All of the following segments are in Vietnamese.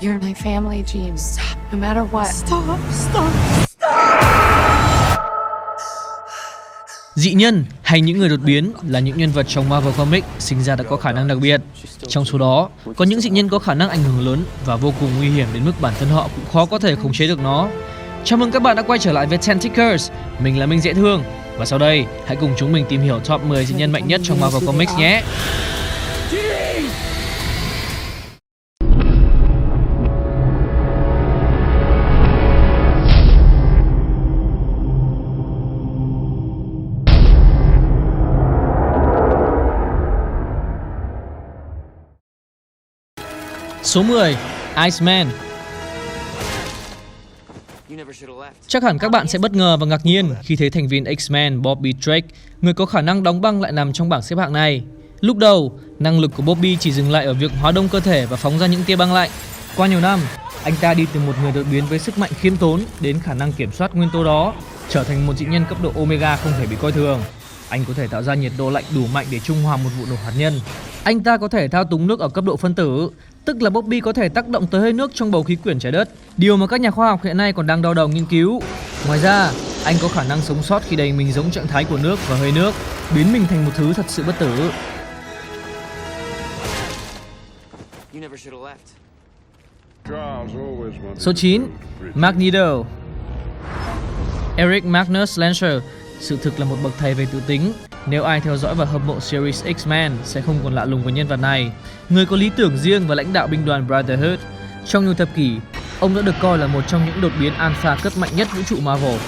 You're my family, Jean. Stop. No matter what. Stop, stop. Dị nhân hay những người đột biến là những nhân vật trong Marvel Comics sinh ra đã có khả năng đặc biệt. Trong số đó, có những dị nhân có khả năng ảnh hưởng lớn và vô cùng nguy hiểm đến mức bản thân họ cũng khó có thể khống chế được nó. Chào mừng các bạn đã quay trở lại với Tentacles. Mình là Minh Dễ Thương. Và sau đây, hãy cùng chúng mình tìm hiểu top 10 dị nhân mạnh nhất trong Marvel Comics nhé. Số 10, Iceman. Chắc hẳn các bạn sẽ bất ngờ và ngạc nhiên khi thấy thành viên X-Men Bobby Drake, người có khả năng đóng băng lại nằm trong bảng xếp hạng này. Lúc đầu, năng lực của Bobby chỉ dừng lại ở việc hóa đông cơ thể và phóng ra những tia băng lạnh. Qua nhiều năm, anh ta đi từ một người đột biến với sức mạnh khiêm tốn đến khả năng kiểm soát nguyên tố đó, trở thành một dị nhân cấp độ Omega không thể bị coi thường. Anh có thể tạo ra nhiệt độ lạnh đủ mạnh để trung hòa một vụ nổ hạt nhân. Anh ta có thể thao túng nước ở cấp độ phân tử, tức là Bobby có thể tác động tới hơi nước trong bầu khí quyển trái đất, điều mà các nhà khoa học hiện nay còn đang đau đầu nghiên cứu. Ngoài ra, anh có khả năng sống sót khi đầy mình giống trạng thái của nước và hơi nước, biến mình thành một thứ thật sự bất tử. Số 9, Magneto. Eric Magnus Lancer sự thực là một bậc thầy về tự tính. Nếu ai theo dõi và hâm mộ series X-Men sẽ không còn lạ lùng với nhân vật này. Người có lý tưởng riêng và lãnh đạo binh đoàn Brotherhood. Trong nhiều thập kỷ, ông đã được coi là một trong những đột biến alpha cấp mạnh nhất vũ trụ Marvel.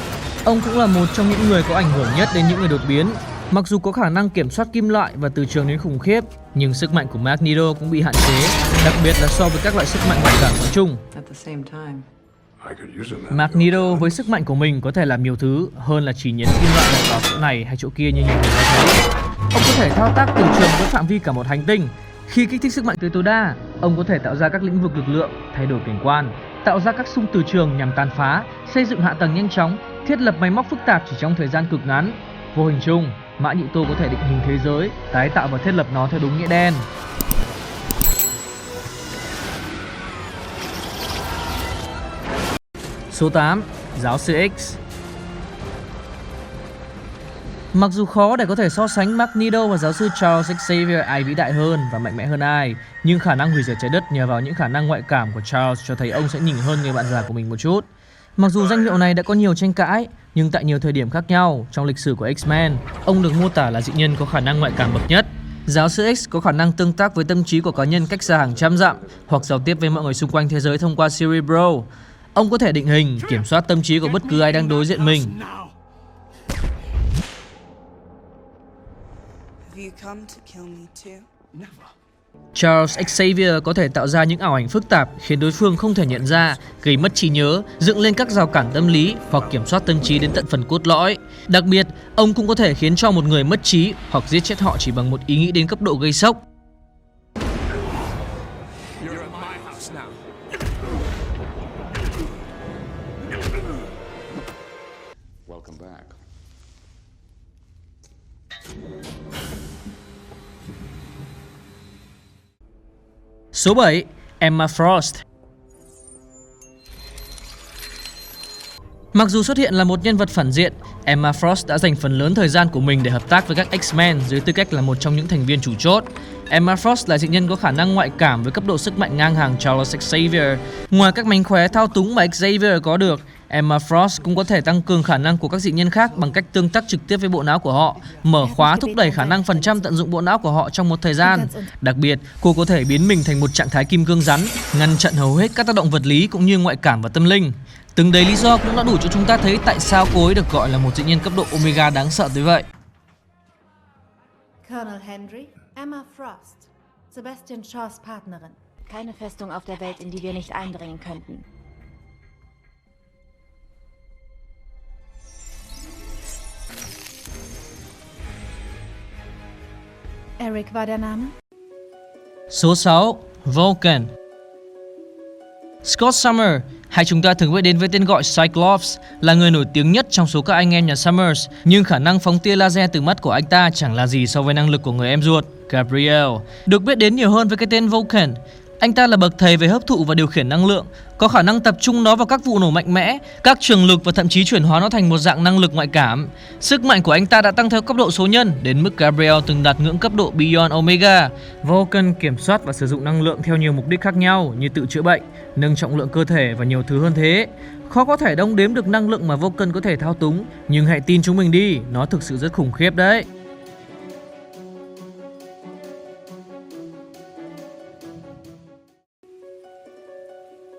Ông cũng là một trong những người có ảnh hưởng nhất đến những người đột biến. Mặc dù có khả năng kiểm soát kim loại và từ trường đến khủng khiếp, nhưng sức mạnh của Magneto cũng bị hạn chế, đặc biệt là so với các loại sức mạnh ngoại cảm nói chung. Magneto với sức mạnh của mình có thể làm nhiều thứ hơn là chỉ nhấn kim loại vào chỗ này hay chỗ kia như nhiều người thấy. Ông có thể thao tác từ trường với phạm vi cả một hành tinh. Khi kích thích sức mạnh tới tối đa, ông có thể tạo ra các lĩnh vực lực lượng, thay đổi cảnh quan, tạo ra các xung từ trường nhằm tàn phá, xây dựng hạ tầng nhanh chóng, thiết lập máy móc phức tạp chỉ trong thời gian cực ngắn. Vô hình chung, Mã Nhị Tô có thể định hình thế giới, tái tạo và thiết lập nó theo đúng nghĩa đen. Số 8. Giáo sư X Mặc dù khó để có thể so sánh Magneto và giáo sư Charles Xavier ai vĩ đại hơn và mạnh mẽ hơn ai, nhưng khả năng hủy diệt trái đất nhờ vào những khả năng ngoại cảm của Charles cho thấy ông sẽ nhỉnh hơn người bạn già của mình một chút. Mặc dù danh hiệu này đã có nhiều tranh cãi, nhưng tại nhiều thời điểm khác nhau trong lịch sử của X-Men, ông được mô tả là dị nhân có khả năng ngoại cảm bậc nhất. Giáo sư X có khả năng tương tác với tâm trí của cá nhân cách xa hàng trăm dặm hoặc giao tiếp với mọi người xung quanh thế giới thông qua Cerebro, Ông có thể định hình, kiểm soát tâm trí của bất cứ ai đang đối diện mình. Charles Xavier có thể tạo ra những ảo ảnh phức tạp khiến đối phương không thể nhận ra, gây mất trí nhớ, dựng lên các rào cản tâm lý hoặc kiểm soát tâm trí đến tận phần cốt lõi. Đặc biệt, ông cũng có thể khiến cho một người mất trí hoặc giết chết họ chỉ bằng một ý nghĩ đến cấp độ gây sốc. Số 7. Emma Frost Mặc dù xuất hiện là một nhân vật phản diện, Emma Frost đã dành phần lớn thời gian của mình để hợp tác với các X-Men dưới tư cách là một trong những thành viên chủ chốt. Emma Frost là dị nhân có khả năng ngoại cảm với cấp độ sức mạnh ngang hàng Charles Xavier. Ngoài các mánh khóe thao túng mà Xavier có được, Emma Frost cũng có thể tăng cường khả năng của các dị nhân khác bằng cách tương tác trực tiếp với bộ não của họ, mở khóa thúc đẩy khả năng phần trăm tận dụng bộ não của họ trong một thời gian. Đặc biệt, cô có thể biến mình thành một trạng thái kim cương rắn, ngăn chặn hầu hết các tác động vật lý cũng như ngoại cảm và tâm linh. Từng đấy lý do cũng đã đủ cho chúng ta thấy tại sao cô ấy được gọi là một dị nhân cấp độ Omega đáng sợ tới vậy. Colonel Henry, Emma Frost, Sebastian Shaws Partnerin. Keine Festung auf der Welt, in die wir nicht eindringen könnten. Eric war der Name? Số 6. Vulcan Scott Summer, hay chúng ta thường biết đến với tên gọi Cyclops, là người nổi tiếng nhất trong số các anh em nhà Summers, nhưng khả năng phóng tia laser từ mắt của anh ta chẳng là gì so với năng lực của người em ruột, Gabriel, được biết đến nhiều hơn với cái tên Vulcan. Anh ta là bậc thầy về hấp thụ và điều khiển năng lượng, có khả năng tập trung nó vào các vụ nổ mạnh mẽ, các trường lực và thậm chí chuyển hóa nó thành một dạng năng lực ngoại cảm. Sức mạnh của anh ta đã tăng theo cấp độ số nhân đến mức Gabriel từng đạt ngưỡng cấp độ Beyond Omega. Vulcan kiểm soát và sử dụng năng lượng theo nhiều mục đích khác nhau như tự chữa bệnh, nâng trọng lượng cơ thể và nhiều thứ hơn thế. Khó có thể đong đếm được năng lượng mà Vulcan có thể thao túng, nhưng hãy tin chúng mình đi, nó thực sự rất khủng khiếp đấy.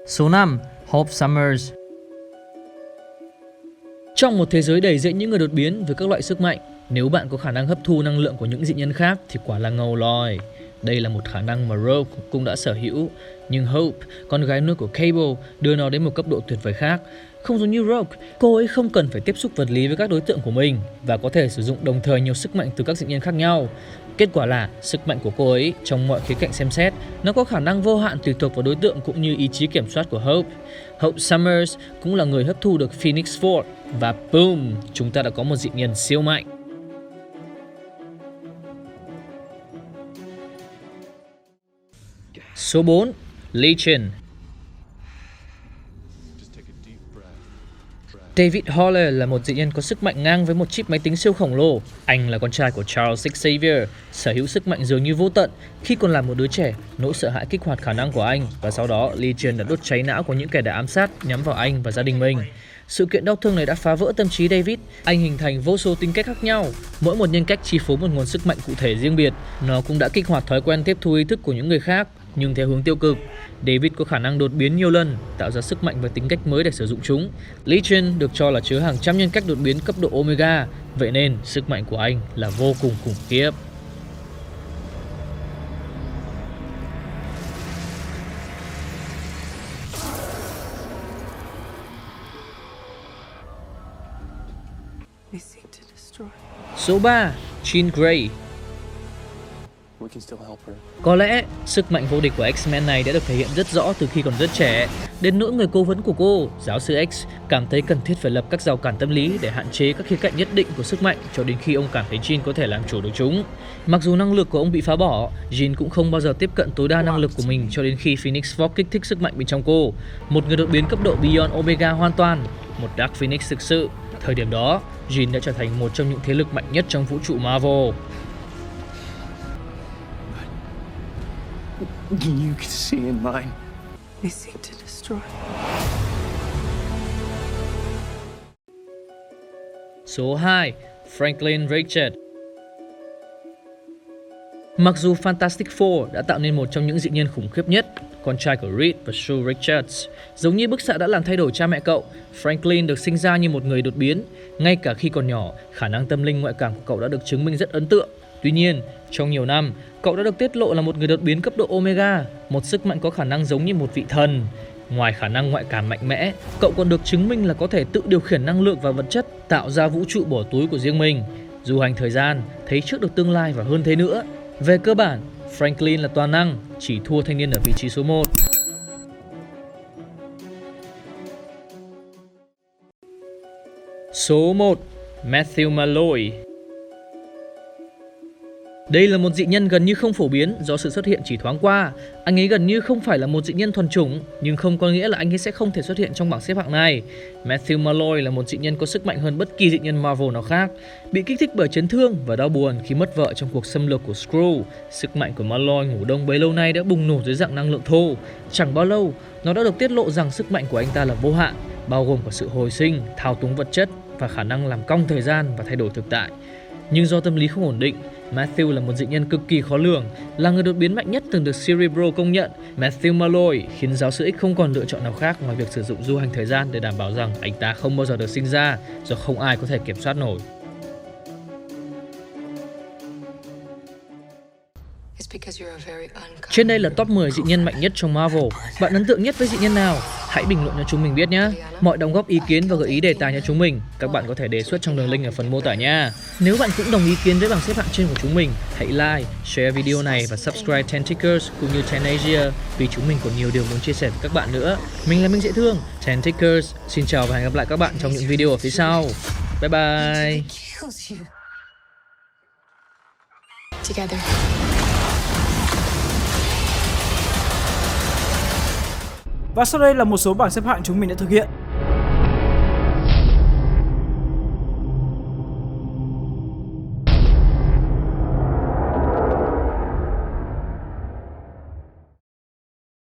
Số 5. Hope Summers Trong một thế giới đầy dẫy những người đột biến với các loại sức mạnh, nếu bạn có khả năng hấp thu năng lượng của những dị nhân khác thì quả là ngầu lòi. Đây là một khả năng mà Rogue cũng đã sở hữu, nhưng Hope, con gái nuôi của Cable, đưa nó đến một cấp độ tuyệt vời khác. Không giống như Rogue, cô ấy không cần phải tiếp xúc vật lý với các đối tượng của mình và có thể sử dụng đồng thời nhiều sức mạnh từ các dị nhân khác nhau. Kết quả là sức mạnh của cô ấy trong mọi khía cạnh xem xét, nó có khả năng vô hạn tùy thuộc vào đối tượng cũng như ý chí kiểm soát của Hope. Hope Summers cũng là người hấp thu được Phoenix Force và boom, chúng ta đã có một dị nhân siêu mạnh. Số 4. Legion David Haller là một dị nhân có sức mạnh ngang với một chip máy tính siêu khổng lồ. Anh là con trai của Charles Xavier, sở hữu sức mạnh dường như vô tận. Khi còn là một đứa trẻ, nỗi sợ hãi kích hoạt khả năng của anh và sau đó Legion đã đốt cháy não của những kẻ đã ám sát nhắm vào anh và gia đình mình. Sự kiện đau thương này đã phá vỡ tâm trí David. Anh hình thành vô số tính cách khác nhau. Mỗi một nhân cách chi phối một nguồn sức mạnh cụ thể riêng biệt. Nó cũng đã kích hoạt thói quen tiếp thu ý thức của những người khác, nhưng theo hướng tiêu cực. David có khả năng đột biến nhiều lần, tạo ra sức mạnh và tính cách mới để sử dụng chúng. Legion được cho là chứa hàng trăm nhân cách đột biến cấp độ Omega, vậy nên sức mạnh của anh là vô cùng khủng khiếp. Số 3. Jean Grey có lẽ sức mạnh vô địch của X-Men này đã được thể hiện rất rõ từ khi còn rất trẻ. Đến nỗi người cố vấn của cô, giáo sư X, cảm thấy cần thiết phải lập các rào cản tâm lý để hạn chế các khía cạnh nhất định của sức mạnh cho đến khi ông cảm thấy Jean có thể làm chủ được chúng. Mặc dù năng lực của ông bị phá bỏ, Jean cũng không bao giờ tiếp cận tối đa năng lực của mình cho đến khi Phoenix Force kích thích sức mạnh bên trong cô. Một người đột biến cấp độ Beyond Omega hoàn toàn, một Dark Phoenix thực sự. Thời điểm đó, Jean đã trở thành một trong những thế lực mạnh nhất trong vũ trụ Marvel. You can see in mine. They seek to destroy. Số 2. Franklin Richard Mặc dù Fantastic Four đã tạo nên một trong những dị nhân khủng khiếp nhất, con trai của Reed và Sue Richards, giống như bức xạ đã làm thay đổi cha mẹ cậu, Franklin được sinh ra như một người đột biến. Ngay cả khi còn nhỏ, khả năng tâm linh ngoại cảm của cậu đã được chứng minh rất ấn tượng. Tuy nhiên, trong nhiều năm, cậu đã được tiết lộ là một người đột biến cấp độ Omega, một sức mạnh có khả năng giống như một vị thần. Ngoài khả năng ngoại cảm mạnh mẽ, cậu còn được chứng minh là có thể tự điều khiển năng lượng và vật chất, tạo ra vũ trụ bỏ túi của riêng mình. Du hành thời gian, thấy trước được tương lai và hơn thế nữa. Về cơ bản, Franklin là toàn năng, chỉ thua thanh niên ở vị trí số 1. Số 1. Matthew Malloy đây là một dị nhân gần như không phổ biến do sự xuất hiện chỉ thoáng qua. Anh ấy gần như không phải là một dị nhân thuần chủng, nhưng không có nghĩa là anh ấy sẽ không thể xuất hiện trong bảng xếp hạng này. Matthew Malloy là một dị nhân có sức mạnh hơn bất kỳ dị nhân Marvel nào khác, bị kích thích bởi chấn thương và đau buồn khi mất vợ trong cuộc xâm lược của Skrull. Sức mạnh của Malloy ngủ đông bấy lâu nay đã bùng nổ dưới dạng năng lượng thô. Chẳng bao lâu, nó đã được tiết lộ rằng sức mạnh của anh ta là vô hạn, bao gồm cả sự hồi sinh, thao túng vật chất và khả năng làm cong thời gian và thay đổi thực tại. Nhưng do tâm lý không ổn định, Matthew là một dị nhân cực kỳ khó lường, là người đột biến mạnh nhất từng được Cerebro công nhận. Matthew Malloy khiến giáo sư X không còn lựa chọn nào khác ngoài việc sử dụng du hành thời gian để đảm bảo rằng anh ta không bao giờ được sinh ra do không ai có thể kiểm soát nổi. Trên đây là top 10 dị nhân mạnh nhất trong Marvel. Bạn ấn tượng nhất với dị nhân nào? Hãy bình luận cho chúng mình biết nhé. Mọi đóng góp ý kiến và gợi ý đề tài cho chúng mình, các bạn có thể đề xuất trong đường link ở phần mô tả nha. Nếu bạn cũng đồng ý kiến với bảng xếp hạng trên của chúng mình, hãy like, share video này và subscribe Tentacles cũng như Tenasia vì chúng mình còn nhiều điều muốn chia sẻ với các bạn nữa. Mình là Minh Dễ Thương, Tentacles. Xin chào và hẹn gặp lại các bạn trong những video ở phía sau. Bye bye. Together. Và sau đây là một số bảng xếp hạng chúng mình đã thực hiện.